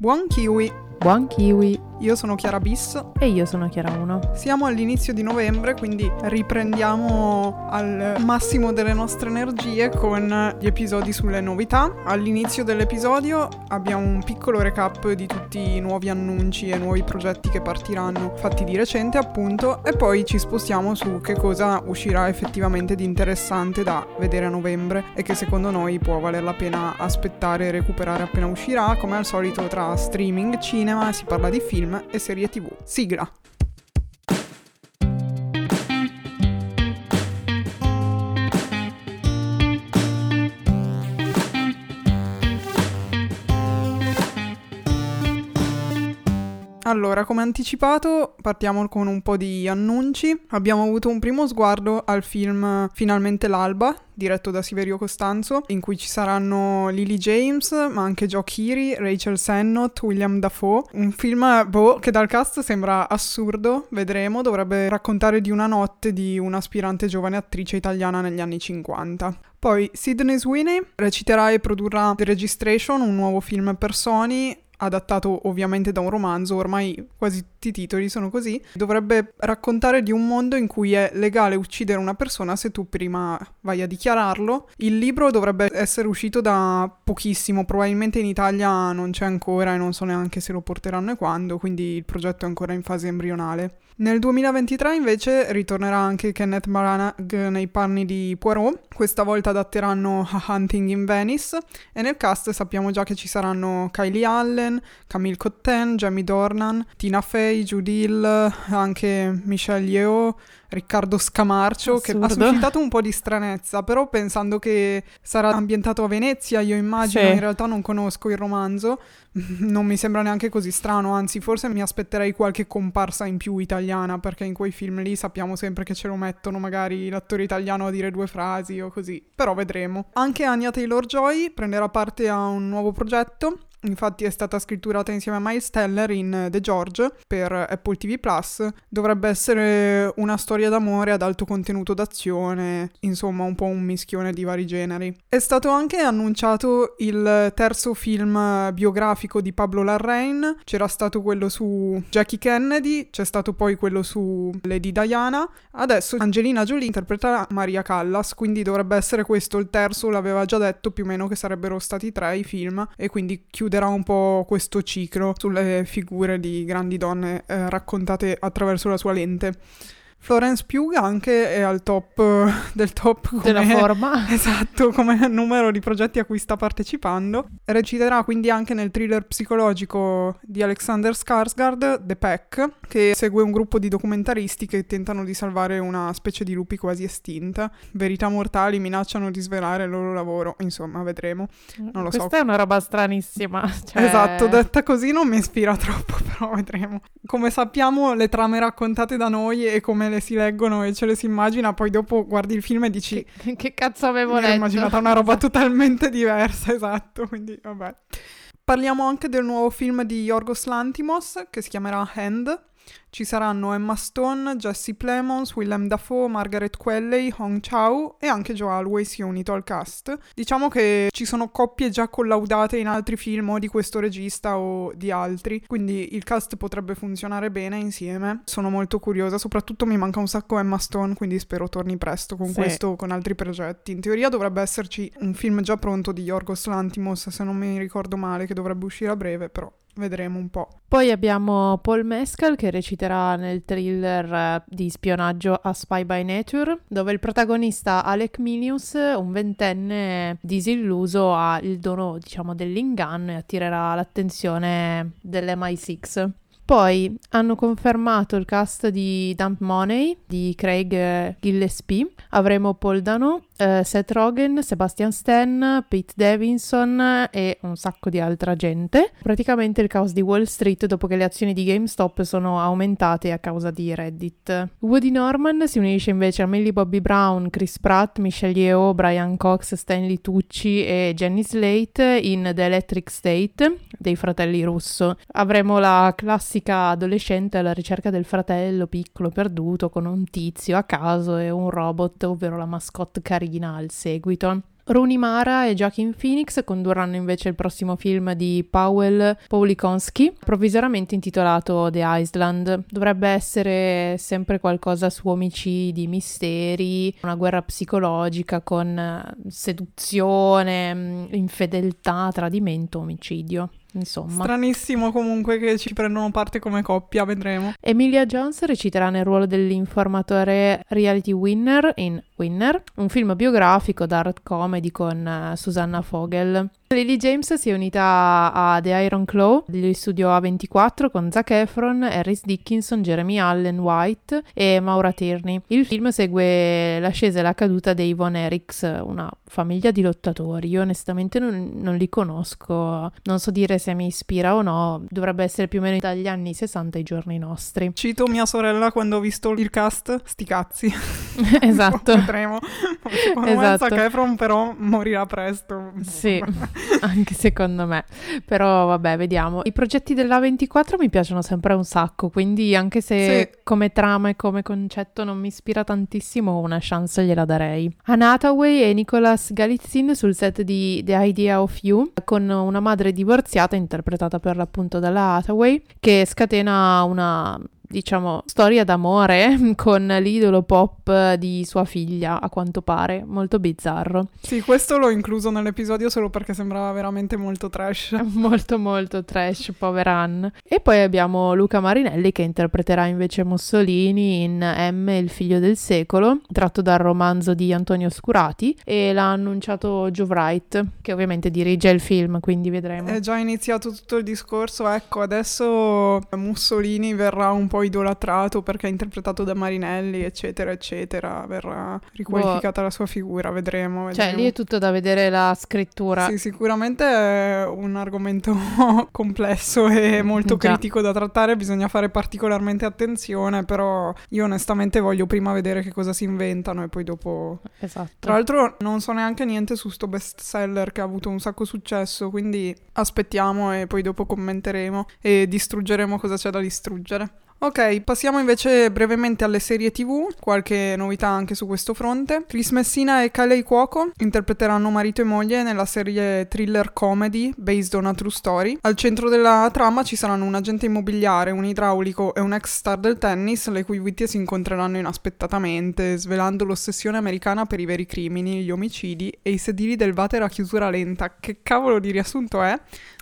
Buon kiwi! Buon kiwi! Io sono Chiara Bis e io sono Chiara 1. Siamo all'inizio di novembre, quindi riprendiamo al massimo delle nostre energie con gli episodi sulle novità. All'inizio dell'episodio abbiamo un piccolo recap di tutti i nuovi annunci e nuovi progetti che partiranno fatti di recente, appunto, e poi ci spostiamo su che cosa uscirà effettivamente di interessante da vedere a novembre e che secondo noi può valer la pena aspettare e recuperare appena uscirà. Come al solito tra streaming, cinema, si parla di film e serie tv. Sigla. Allora, come anticipato, partiamo con un po' di annunci. Abbiamo avuto un primo sguardo al film Finalmente l'alba diretto da Siverio Costanzo, in cui ci saranno Lily James, ma anche Joe Keery, Rachel Sennott, William Dafoe. Un film boh, che dal cast sembra assurdo, vedremo, dovrebbe raccontare di una notte di un'aspirante giovane attrice italiana negli anni 50. Poi Sidney Sweeney reciterà e produrrà The Registration, un nuovo film per Sony, adattato ovviamente da un romanzo, ormai quasi tutti i titoli sono così, dovrebbe raccontare di un mondo in cui è legale uccidere una persona se tu prima vai a dichiararlo. Il libro dovrebbe essere uscito da pochissimo, probabilmente in Italia non c'è ancora e non so neanche se lo porteranno e quando, quindi il progetto è ancora in fase embrionale. Nel 2023 invece ritornerà anche Kenneth Branagh nei panni di Poirot, questa volta adatteranno A Hunting in Venice e nel cast sappiamo già che ci saranno Kylie Allen, Camille Cotten, Jamie Dornan, Tina Fey, Judy Hill, anche Michelle Yeoh, Riccardo Scamarcio, Assurdo. che ha suscitato un po' di stranezza, però pensando che sarà ambientato a Venezia, io immagino, sì. in realtà non conosco il romanzo, non mi sembra neanche così strano, anzi forse mi aspetterei qualche comparsa in più italiana, perché in quei film lì sappiamo sempre che ce lo mettono magari l'attore italiano a dire due frasi o così, però vedremo. Anche Anya Taylor-Joy prenderà parte a un nuovo progetto Infatti è stata scritturata insieme a Miles Teller in The George per Apple TV Plus. Dovrebbe essere una storia d'amore ad alto contenuto d'azione, insomma un po' un mischione di vari generi. È stato anche annunciato il terzo film biografico di Pablo Larrain. C'era stato quello su Jackie Kennedy, c'è stato poi quello su Lady Diana. Adesso Angelina Jolie interpreta Maria Callas, quindi dovrebbe essere questo il terzo, l'aveva già detto più o meno che sarebbero stati tre i film e quindi chiude chiuderà un po' questo ciclo sulle figure di grandi donne eh, raccontate attraverso la sua lente. Florence Pugh anche è al top del top come, della forma. Esatto, come numero di progetti a cui sta partecipando. Reciterà quindi anche nel thriller psicologico di Alexander Skarsgård, The Pack, che segue un gruppo di documentaristi che tentano di salvare una specie di lupi quasi estinta. Verità mortali minacciano di svelare il loro lavoro, insomma, vedremo. Non lo Questa so. Questa è una roba stranissima. Cioè... Esatto, detta così non mi ispira troppo, però vedremo. Come sappiamo, le trame raccontate da noi e come le si leggono e ce le si immagina, poi dopo guardi il film e dici che, che cazzo avevo letto? Ho immaginata una roba totalmente diversa, esatto, quindi vabbè. Parliamo anche del nuovo film di Yorgos Lantimos che si chiamerà Hand ci saranno Emma Stone, Jesse Plemons, Willem Dafoe, Margaret Qualley, Hong Chao e anche Joe Alway si è unito al cast. Diciamo che ci sono coppie già collaudate in altri film o di questo regista o di altri, quindi il cast potrebbe funzionare bene insieme. Sono molto curiosa, soprattutto mi manca un sacco Emma Stone, quindi spero torni presto con sì. questo o con altri progetti. In teoria dovrebbe esserci un film già pronto di Yorgos Lantimos, se non mi ricordo male, che dovrebbe uscire a breve, però vedremo un po'. Poi abbiamo Paul Mescal che reciterà nel thriller eh, di spionaggio A Spy by Nature, dove il protagonista Alec Milius, un ventenne disilluso, ha il dono, diciamo, dell'inganno e attirerà l'attenzione dell'MI6. Poi hanno confermato il cast di Dump Money di Craig Gillespie. Avremo Paul Dano, uh, Seth Rogen, Sebastian Stan, Pete Davidson e un sacco di altra gente. Praticamente il caos di Wall Street dopo che le azioni di GameStop sono aumentate a causa di Reddit. Woody Norman si unisce invece a Millie Bobby Brown, Chris Pratt, Michelle Yeoh, Brian Cox, Stanley Tucci e Jenny Slate in The Electric State dei fratelli Russo. Avremo la classica adolescente alla ricerca del fratello piccolo perduto con un tizio a caso e un robot, ovvero la mascotte carina al seguito. Rooney Mara e Joaquin Phoenix condurranno invece il prossimo film di Powell Paulikonski, provvisoriamente intitolato The Island. Dovrebbe essere sempre qualcosa su omicidi, misteri, una guerra psicologica con eh, seduzione, mm, infedeltà, tradimento, omicidio. Insomma. Stranissimo comunque che ci prendono parte come coppia, vedremo. Emilia Jones reciterà nel ruolo dell'informatore reality winner in Winner, un film biografico dark comedy con uh, Susanna Fogel. Lily James si è unita a The Iron Claw degli studio A24 con Zac Efron, Harris Dickinson, Jeremy Allen White e Maura Tierney. Il film segue l'ascesa e la caduta dei Von Eriks, una famiglia di lottatori. Io onestamente non, non, li conosco, non so dire se mi ispira o no, dovrebbe essere più o meno dagli anni 60 ai giorni nostri. Cito mia sorella quando ho visto il cast, sti cazzi. esatto. Vedremo. Secondo esatto. me Zac Efron però morirà presto. Sì. anche secondo me. Però vabbè, vediamo. I progetti dell'A24 mi piacciono sempre un sacco, quindi anche se sì. come trama e come concetto non mi ispira tantissimo, una chance gliela darei. Anna Hathaway e Nicholas Galitzin sul set di The Idea of You, con una madre divorziata interpretata per l'appunto dalla Hathaway, che scatena una diciamo, storia d'amore con l'idolo pop di sua figlia, a quanto pare, molto bizzarro. Sì, questo l'ho incluso nell'episodio solo perché sembrava veramente molto trash. molto molto trash, povera Anne. E poi abbiamo Luca Marinelli che interpreterà invece Mussolini in M, il figlio del secolo, tratto dal romanzo di Antonio Scurati e l'ha annunciato Joe Wright, che ovviamente dirige il film, quindi vedremo. È già iniziato tutto il discorso, ecco, adesso Mussolini verrà un po' po' idolatrato perché è interpretato da Marinelli, eccetera, eccetera. Verrà riqualificata boh. la sua figura, vedremo, vedremo. Cioè, lì è tutto da vedere la scrittura. Sì, sicuramente è un argomento complesso e molto Già. critico da trattare, bisogna fare particolarmente attenzione, però io onestamente voglio prima vedere che cosa si inventano e poi dopo... Esatto. Tra l'altro non so neanche niente su sto best seller che ha avuto un sacco successo, quindi aspettiamo e poi dopo commenteremo e distruggeremo cosa c'è da distruggere. Ok, passiamo invece brevemente alle serie TV, qualche novità anche su questo fronte. Chris Messina e Kalei Cuoco interpreteranno marito e moglie nella serie thriller comedy based on a true story. Al centro della trama ci saranno un agente immobiliare, un idraulico e un ex star del tennis, le cui vittime si incontreranno inaspettatamente, svelando l'ossessione americana per i veri crimini, gli omicidi e i sedili del water a chiusura lenta. Che cavolo di riassunto è?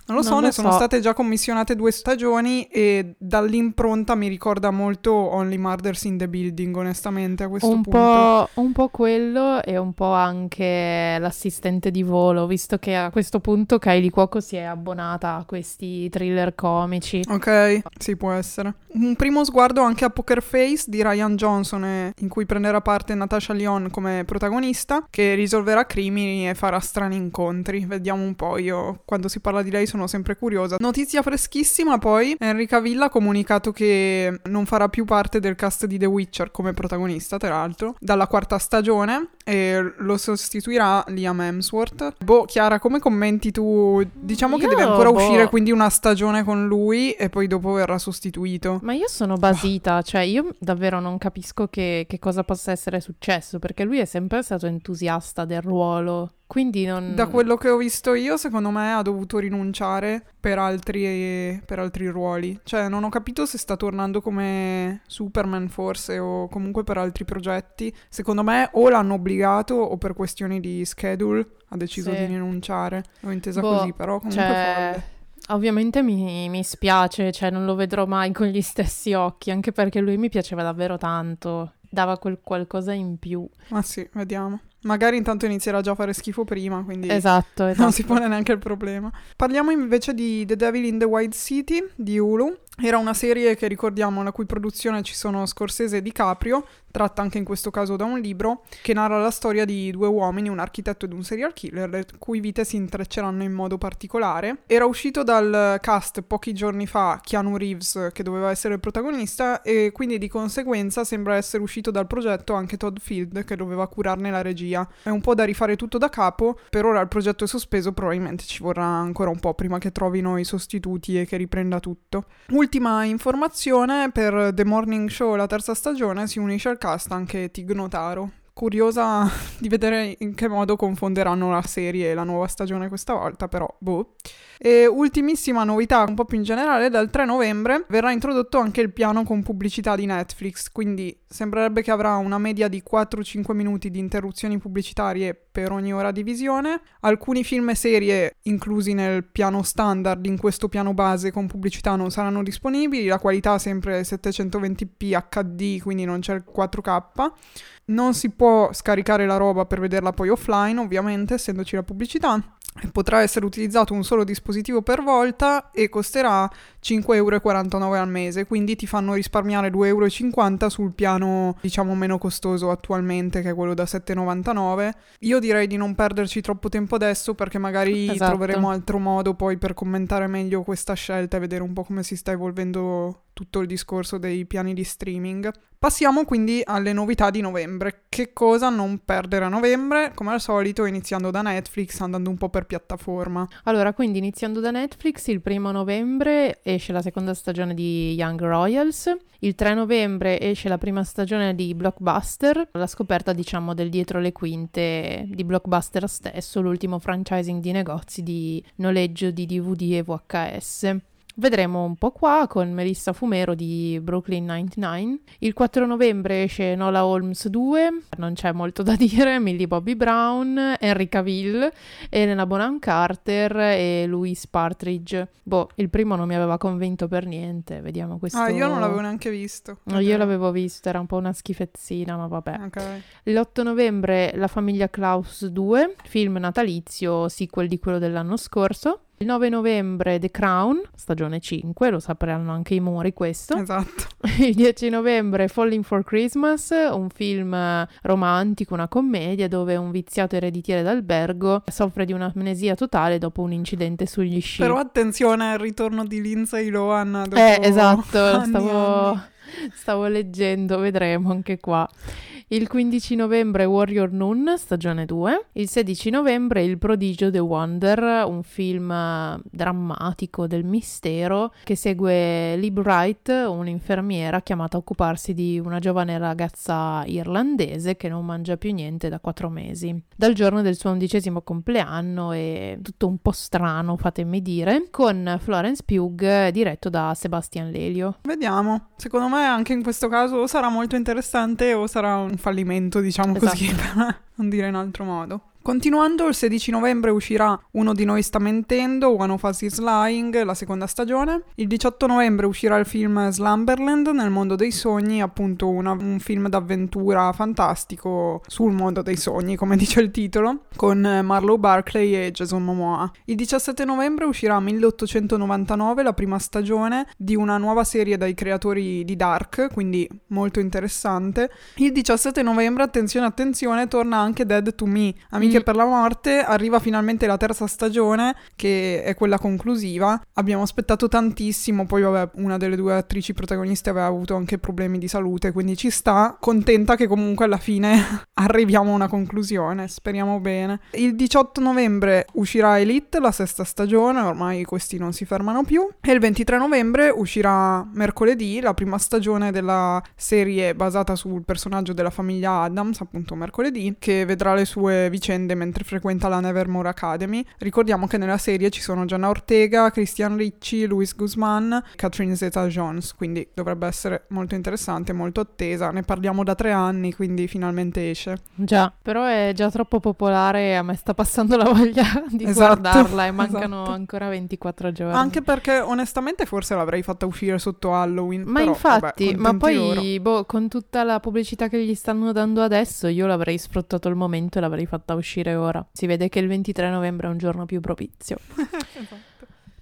Non lo so, non ne sono so. state già commissionate due stagioni e dall'impronta mi ricorda molto Only Murders in the Building, onestamente, a questo un punto. Po', un po' quello e un po' anche l'assistente di volo, visto che a questo punto Kylie Cuoco si è abbonata a questi thriller comici. Ok, sì, può essere. Un primo sguardo anche a Poker Face di Ryan Johnson, in cui prenderà parte Natasha Lyon come protagonista, che risolverà crimini e farà strani incontri. Vediamo un po', io quando si parla di lei sono sempre curiosa. Notizia freschissima poi, Henry Cavill ha comunicato che non farà più parte del cast di The Witcher come protagonista, tra l'altro, dalla quarta stagione e lo sostituirà Liam Hemsworth. Boh, Chiara, come commenti tu? Diciamo io, che deve ancora boh. uscire quindi una stagione con lui e poi dopo verrà sostituito. Ma io sono basita, cioè io davvero non capisco che, che cosa possa essere successo perché lui è sempre stato entusiasta del ruolo. Quindi non... Da quello che ho visto io, secondo me ha dovuto rinunciare per altri, per altri ruoli. Cioè, non ho capito se sta tornando come Superman forse o comunque per altri progetti. Secondo me o l'hanno obbligato o per questioni di schedule ha deciso sì. di rinunciare. L'ho intesa boh, così, però comunque cioè... folle. Ovviamente mi, mi spiace, cioè non lo vedrò mai con gli stessi occhi, anche perché lui mi piaceva davvero tanto, dava quel qualcosa in più. Ma sì, vediamo. Magari intanto inizierà già a fare schifo prima, quindi esatto, esatto. non si pone neanche il problema. Parliamo invece di The Devil in the Wild City di Hulu. Era una serie che ricordiamo, la cui produzione ci sono Scorsese e DiCaprio, tratta anche in questo caso da un libro, che narra la storia di due uomini, un architetto ed un serial killer, le cui vite si intrecceranno in modo particolare. Era uscito dal cast pochi giorni fa Keanu Reeves, che doveva essere il protagonista, e quindi di conseguenza sembra essere uscito dal progetto anche Todd Field, che doveva curarne la regia. È un po' da rifare tutto da capo, per ora il progetto è sospeso, probabilmente ci vorrà ancora un po' prima che trovino i sostituti e che riprenda tutto. Ultima informazione, per The Morning Show, la terza stagione, si unisce al cast anche Tig Notaro, curiosa di vedere in che modo confonderanno la serie e la nuova stagione questa volta, però boh. E ultimissima novità, un po' più in generale, dal 3 novembre verrà introdotto anche il piano con pubblicità di Netflix, quindi sembrerebbe che avrà una media di 4-5 minuti di interruzioni pubblicitarie per ogni ora di visione. Alcuni film e serie inclusi nel piano standard, in questo piano base con pubblicità, non saranno disponibili, la qualità sempre 720p HD, quindi non c'è il 4K. Non si può scaricare la roba per vederla poi offline, ovviamente, essendoci la pubblicità. Potrà essere utilizzato un solo dispositivo per volta e costerà 5,49 euro al mese, quindi ti fanno risparmiare 2,50 euro sul piano diciamo meno costoso attualmente che è quello da 7,99. Io direi di non perderci troppo tempo adesso perché magari esatto. troveremo altro modo poi per commentare meglio questa scelta e vedere un po' come si sta evolvendo tutto il discorso dei piani di streaming. Passiamo quindi alle novità di novembre. Che cosa non perdere a novembre? Come al solito, iniziando da Netflix, andando un po' per piattaforma. Allora, quindi iniziando da Netflix, il primo novembre esce la seconda stagione di Young Royals. Il 3 novembre esce la prima stagione di Blockbuster, la scoperta diciamo del dietro le quinte di Blockbuster stesso, l'ultimo franchising di negozi di noleggio di DVD e VHS. Vedremo un po' qua con Melissa Fumero di Brooklyn 99. Il 4 novembre esce Nola Holmes 2, non c'è molto da dire, Millie Bobby Brown, Henry Cavill, Elena Bonham Carter e Louise Partridge. Boh, il primo non mi aveva convinto per niente, vediamo questo. Ah, io non l'avevo neanche visto. Okay. Io l'avevo visto, era un po' una schifezzina, ma vabbè. Okay. L'8 novembre La famiglia Klaus 2, film natalizio, sequel di quello dell'anno scorso. Il 9 novembre The Crown, stagione 5, lo sapranno anche i muri questo. Esatto. Il 10 novembre Falling for Christmas, un film romantico, una commedia dove un viziato ereditiere d'albergo soffre di un'amnesia totale dopo un incidente sugli sci. Però attenzione al ritorno di Lindsay Lohan dopo Eh, esatto, stavo, stavo leggendo, vedremo anche qua. Il 15 novembre Warrior Noon, stagione 2. Il 16 novembre Il prodigio The Wonder, un film drammatico del mistero che segue Lib Wright, un'infermiera chiamata a occuparsi di una giovane ragazza irlandese che non mangia più niente da quattro mesi. Dal giorno del suo undicesimo compleanno è tutto un po' strano, fatemi dire, con Florence Pugh diretto da Sebastian Lelio. Vediamo. Secondo me anche in questo caso sarà molto interessante o sarà un fallimento, diciamo esatto. così, per non dire in altro modo. Continuando, il 16 novembre uscirà Uno di noi sta mentendo, One of Us is Lying, la seconda stagione. Il 18 novembre uscirà il film Slumberland nel mondo dei sogni, appunto una, un film d'avventura fantastico sul mondo dei sogni, come dice il titolo, con Marlowe Barclay e Jason Momoa. Il 17 novembre uscirà 1899, la prima stagione di una nuova serie dai creatori di Dark, quindi molto interessante. Il 17 novembre, attenzione, attenzione, torna anche Dead to Me, amici Amiche mm. per la morte arriva finalmente la terza stagione, che è quella conclusiva. Abbiamo aspettato tantissimo, poi vabbè, una delle due attrici protagoniste aveva avuto anche problemi di salute, quindi ci sta. Contenta che comunque alla fine arriviamo a una conclusione, speriamo bene. Il 18 novembre uscirà Elite, la sesta stagione, ormai questi non si fermano più. E il 23 novembre uscirà mercoledì la prima stagione della serie basata sul personaggio della famiglia Adams, appunto mercoledì, che vedrà le sue vicende prende mentre frequenta la Nevermore Academy. Ricordiamo che nella serie ci sono Gianna Ortega, Christian Ricci, Luis Guzman, Catherine Zeta-Jones, quindi dovrebbe essere molto interessante, molto attesa. Ne parliamo da tre anni, quindi finalmente esce. Già, però è già troppo popolare e a me sta passando la voglia di esatto, guardarla e mancano esatto. ancora 24 giorni. Anche perché onestamente forse l'avrei fatta uscire sotto Halloween. Ma però, infatti, vabbè, ma poi boh, con tutta la pubblicità che gli stanno dando adesso, io l'avrei sfruttato il momento e l'avrei fatta uscire uscire ora. Si vede che il 23 novembre è un giorno più propizio.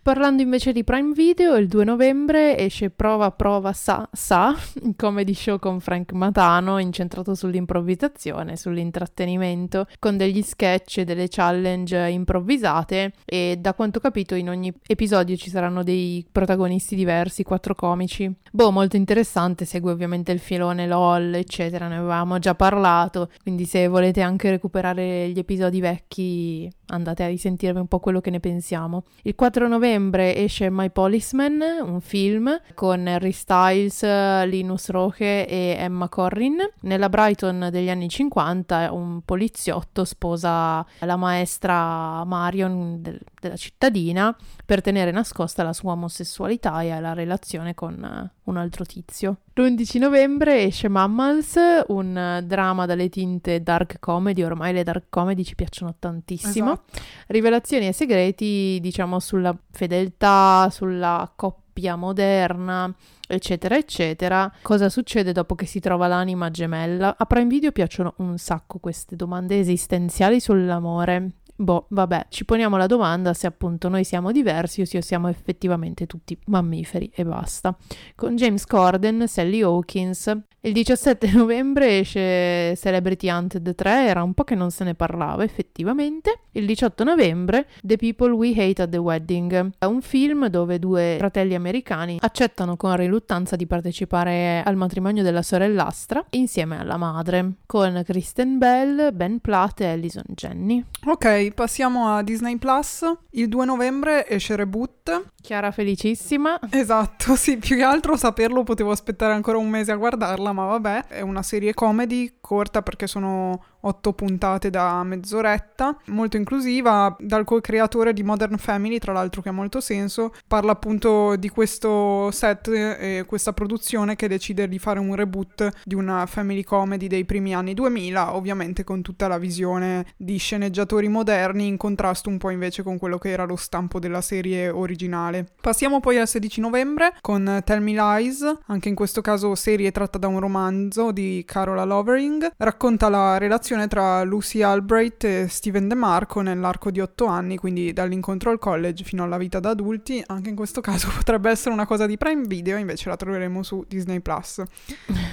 Parlando invece di Prime Video, il 2 novembre esce Prova Prova Sa, Sa, comedy show con Frank Matano incentrato sull'improvvisazione, sull'intrattenimento, con degli sketch e delle challenge improvvisate e da quanto ho capito in ogni episodio ci saranno dei protagonisti diversi, quattro comici. Boh, molto interessante, segue ovviamente il filone LOL, eccetera, ne avevamo già parlato, quindi se volete anche recuperare gli episodi vecchi andate a risentirvi un po' quello che ne pensiamo. Il 4 novembre esce My Policeman, un film con Harry Styles, Linus Roche e Emma Corrin. Nella Brighton degli anni 50 un poliziotto sposa la maestra Marion della cittadina per tenere nascosta la sua omosessualità e la relazione con un altro tizio. L'11 novembre esce Mammals, un dramma dalle tinte dark comedy, ormai le dark comedy ci piacciono tantissimo. Esatto. Rivelazioni e segreti, diciamo, sulla fedeltà, sulla coppia moderna, eccetera, eccetera. Cosa succede dopo che si trova l'anima gemella? A Prime Video piacciono un sacco queste domande esistenziali sull'amore boh, vabbè, ci poniamo la domanda se appunto noi siamo diversi o se siamo effettivamente tutti mammiferi e basta. Con James Corden, Sally Hawkins. Il 17 novembre esce Celebrity Hunted 3, era un po' che non se ne parlava effettivamente. Il 18 novembre The People We Hate at the Wedding, è un film dove due fratelli americani accettano con riluttanza di partecipare al matrimonio della sorellastra insieme alla madre, con Kristen Bell, Ben Platt e Alison Jenny. Ok, passiamo a Disney Plus. Il 2 novembre esce Reboot. Chiara felicissima. Esatto, sì, più che altro saperlo potevo aspettare ancora un mese a guardarla, ma vabbè, è una serie comedy corta perché sono otto puntate da mezz'oretta, molto inclusiva, dal co-creatore di Modern Family, tra l'altro che ha molto senso, parla appunto di questo set e questa produzione che decide di fare un reboot di una family comedy dei primi anni 2000, ovviamente con tutta la visione di sceneggiatori moderni in contrasto un po' invece con quello che era lo stampo della serie originale. Passiamo poi al 16 novembre con Tell Me Lies, anche in questo caso serie tratta da un romanzo di Carola Lovering, racconta la relazione relazione tra Lucy Albright e Steven DeMarco nell'arco di otto anni, quindi dall'incontro al college fino alla vita da adulti. Anche in questo caso potrebbe essere una cosa di Prime Video, invece la troveremo su Disney Plus.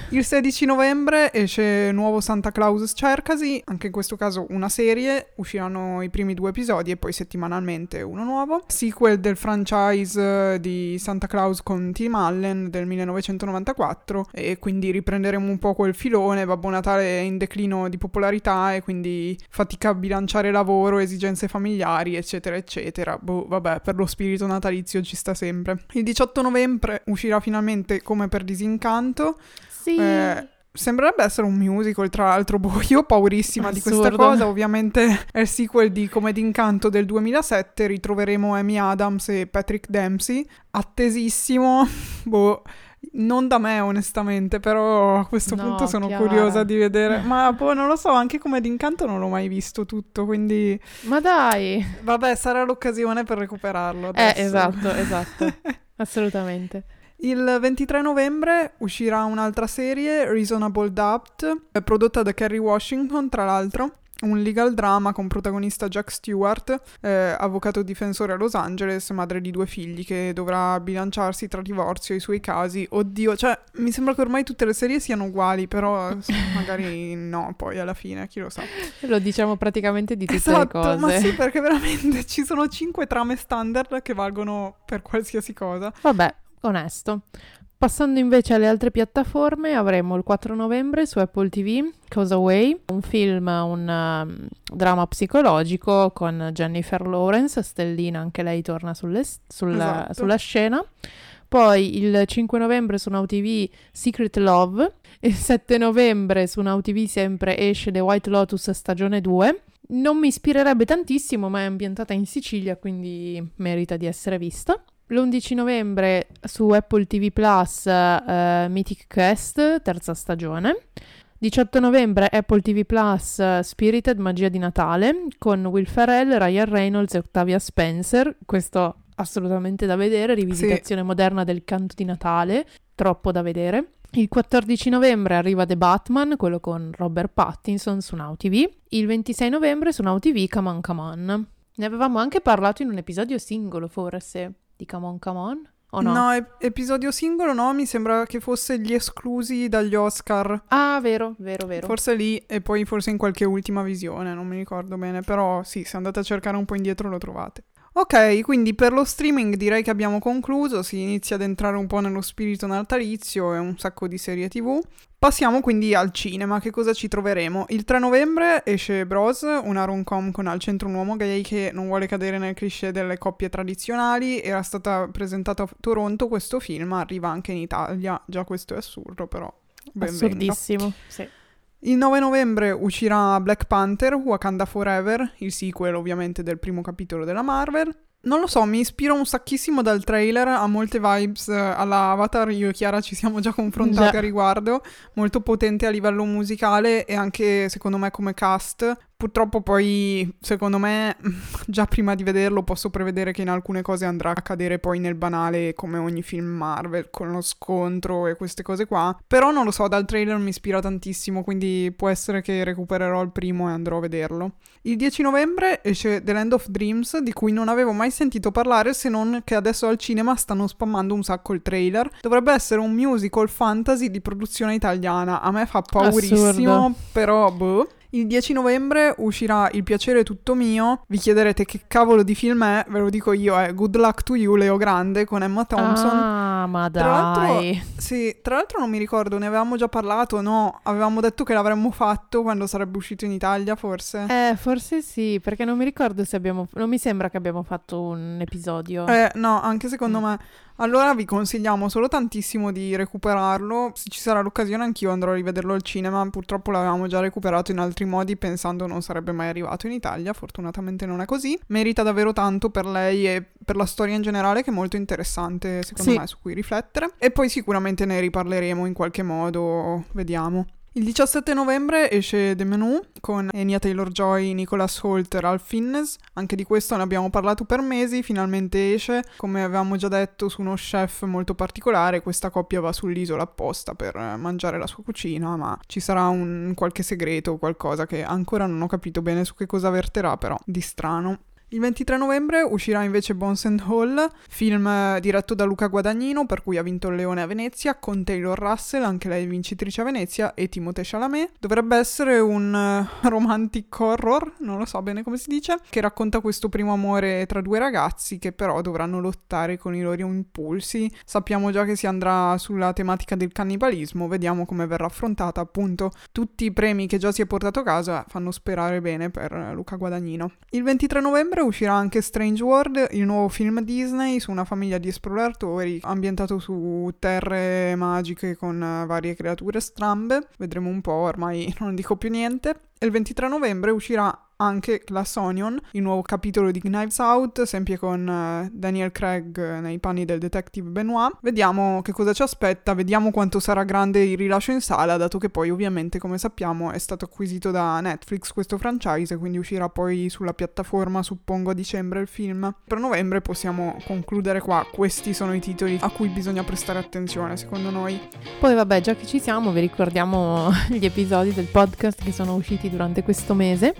Il 16 novembre esce nuovo Santa Claus Cercasi, anche in questo caso una serie, usciranno i primi due episodi e poi settimanalmente uno nuovo. Sequel del franchise di Santa Claus con Tim Allen del 1994 e quindi riprenderemo un po' quel filone, Babbo Natale è in declino di popolarità popolarità e quindi fatica a bilanciare lavoro, esigenze familiari, eccetera, eccetera. Boh, vabbè, per lo spirito natalizio ci sta sempre. Il 18 novembre uscirà finalmente Come per disincanto. Sì. Eh, Sembrerebbe essere un musical, tra l'altro, boh, io ho paurissima Assurdo. di questa cosa. Ovviamente è il sequel di Come d'incanto del 2007. Ritroveremo Amy Adams e Patrick Dempsey. Attesissimo. boh non da me, onestamente, però a questo no, punto sono Chiara. curiosa di vedere. Ma boh, non lo so, anche come d'incanto non l'ho mai visto tutto, quindi... Ma dai! Vabbè, sarà l'occasione per recuperarlo eh, adesso. Eh, esatto, esatto. Assolutamente. Il 23 novembre uscirà un'altra serie, Reasonable Doubt, prodotta da Kerry Washington, tra l'altro un legal drama con protagonista Jack Stewart, eh, avvocato difensore a Los Angeles, madre di due figli, che dovrà bilanciarsi tra divorzio e i suoi casi. Oddio, cioè, mi sembra che ormai tutte le serie siano uguali, però magari no, poi alla fine, chi lo sa. Lo diciamo praticamente di tutte esatto, le cose. ma sì, perché veramente ci sono cinque trame standard che valgono per qualsiasi cosa. Vabbè, onesto. Passando invece alle altre piattaforme, avremo il 4 novembre su Apple TV Cosa Away, un film, un um, dramma psicologico con Jennifer Lawrence, stellina, anche lei torna sulle, sulla, esatto. sulla scena. Poi il 5 novembre su Now TV Secret Love, il 7 novembre su Now TV sempre esce The White Lotus stagione 2. Non mi ispirerebbe tantissimo, ma è ambientata in Sicilia, quindi merita di essere vista. L'11 novembre su Apple TV Plus uh, Mythic Quest, terza stagione. 18 novembre Apple TV Plus uh, Spirited Magia di Natale con Will Ferrell, Ryan Reynolds e Octavia Spencer. Questo assolutamente da vedere, rivisitazione sì. moderna del canto di Natale, troppo da vedere. Il 14 novembre arriva The Batman, quello con Robert Pattinson su Now TV. Il 26 novembre su Now TV Come On Come On. Ne avevamo anche parlato in un episodio singolo, forse di Come On Come On? O no? No, ep- episodio singolo no, mi sembra che fosse gli esclusi dagli Oscar. Ah, vero, vero, vero. Forse lì e poi forse in qualche ultima visione, non mi ricordo bene, però sì, se andate a cercare un po' indietro lo trovate. Ok, quindi per lo streaming direi che abbiamo concluso, si inizia ad entrare un po' nello spirito natalizio e un sacco di serie tv. Passiamo quindi al cinema, che cosa ci troveremo? Il 3 novembre esce Bros, una rom-com con al centro un uomo gay che non vuole cadere nel cliché delle coppie tradizionali, era stata presentata a Toronto questo film, arriva anche in Italia, già questo è assurdo però. Benvenuto. Assurdissimo, sì. Il 9 novembre uscirà Black Panther, Wakanda Forever, il sequel ovviamente del primo capitolo della Marvel. Non lo so, mi ispira un sacchissimo dal trailer, ha molte vibes eh, alla Avatar, io e Chiara ci siamo già confrontate Già. a riguardo, molto potente a livello musicale e anche secondo me come cast. Purtroppo poi, secondo me, già prima di vederlo posso prevedere che in alcune cose andrà a cadere poi nel banale come ogni film Marvel, con lo scontro e queste cose qua. Però non lo so, dal trailer mi ispira tantissimo, quindi può essere che recupererò il primo e andrò a vederlo. Il 10 novembre esce The Land of Dreams, di cui non avevo mai sentito parlare se non che adesso al cinema stanno spammando un sacco il trailer. Dovrebbe essere un musical fantasy di produzione italiana. A me fa paurissimo, Assurdo. però boh. Il 10 novembre uscirà Il piacere è tutto mio. Vi chiederete che cavolo di film è, ve lo dico io, è Good Luck to You, Leo Grande con Emma Thompson. Ah, ma Tra l'altro- dai. Sì, tra l'altro non mi ricordo, ne avevamo già parlato, no? Avevamo detto che l'avremmo fatto quando sarebbe uscito in Italia, forse. Eh, forse sì, perché non mi ricordo se abbiamo... Non mi sembra che abbiamo fatto un episodio. Eh, no, anche secondo Mm. me. Allora vi consigliamo solo tantissimo di recuperarlo. Se ci sarà l'occasione anch'io andrò a rivederlo al cinema. Purtroppo l'avevamo già recuperato in altri modi pensando non sarebbe mai arrivato in Italia. Fortunatamente non è così. Merita davvero tanto per lei e per la storia in generale che è molto interessante secondo Sì. me su cui riflettere. E poi sicuramente ne riparleremo in qualche modo. Vediamo. Il 17 novembre esce The Menu con Enya Taylor-Joy, Nicholas Holt e Ralph Fiennes. Anche di questo ne abbiamo parlato per mesi, finalmente esce. Come avevamo già detto su uno chef molto particolare, questa coppia va sull'isola apposta per mangiare la sua cucina, ma ci sarà un qualche segreto o qualcosa che ancora non ho capito bene su che cosa verterà, però di strano. Il 23 novembre uscirà invece Bones and Hall, film diretto da Luca Guadagnino, per cui ha vinto il Leone a Venezia, con Taylor Russell, anche lei vincitrice a Venezia, e Timothée Chalamet. Dovrebbe essere un eh, romantic horror, non lo so bene come si dice, che racconta questo primo amore tra due ragazzi che però dovranno lottare con i loro impulsi. Sappiamo già che si andrà sulla tematica del cannibalismo, vediamo come verrà affrontata. Appunto, tutti i premi che già si è portato a casa fanno sperare bene per Luca Guadagnino. Il 23 novembre uscirà anche Strange World, il nuovo film Disney su una famiglia di esploratori ambientato su terre magiche con eh, varie creature strambe. Vedremo un po', ormai non dico più niente. E il 23 novembre uscirà anche Glass Onion, il nuovo capitolo di Knives Out, sempre con eh, Daniel Craig eh, nei panni del detective Benoit. Vediamo che cosa ci aspetta, vediamo quanto sarà grande il rilascio in sala, dato che poi ovviamente, come sappiamo, è stato acquisito da Netflix questo franchise, quindi uscirà poi sulla piattaforma, suppongo, a dicembre il film. Per novembre possiamo concludere qua, questi sono i titoli a cui bisogna prestare attenzione, secondo noi. Poi vabbè, già che ci siamo, vi ricordiamo gli episodi del podcast che sono usciti durante questo mese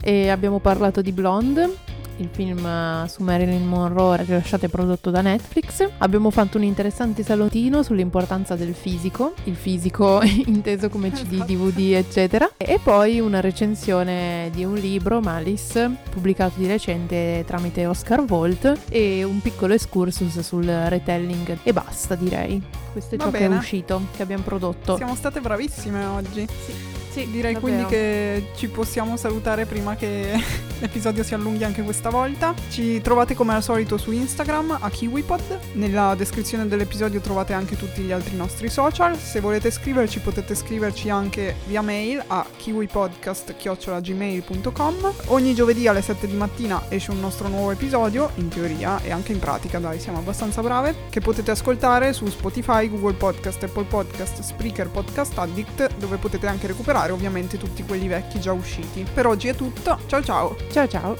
e abbiamo parlato di Blonde, il film eh, su Marilyn Monroe rilasciato e prodotto da Netflix. Abbiamo fatto un interessante salotino sull'importanza del fisico, il fisico inteso come CD. DVD, eccetera. E poi una recensione di un libro, Malice, pubblicato di recente tramite Oscar Volt e un piccolo excursus sul retelling e basta direi. Questo è Va ciò che è bene. uscito, che abbiamo prodotto. Siamo state bravissime oggi. Sì, Direi quindi che ci possiamo salutare prima che l'episodio si allunghi anche questa volta. Ci trovate come al solito su Instagram a KiwiPod. Nella descrizione dell'episodio trovate anche tutti gli altri nostri social. Se volete scriverci potete scriverci anche via mail a kiwipodcast.gmail.com Ogni giovedì alle 7 di mattina esce un nostro nuovo episodio, in teoria e anche in pratica, dai, siamo abbastanza brave, che potete ascoltare su Spotify, Google Podcast, Apple Podcast, Spreaker, Podcast Addict, dove potete anche recuperare ovviamente tutti quelli vecchi già usciti. Per oggi è tutto, ciao ciao! Ciao ciao.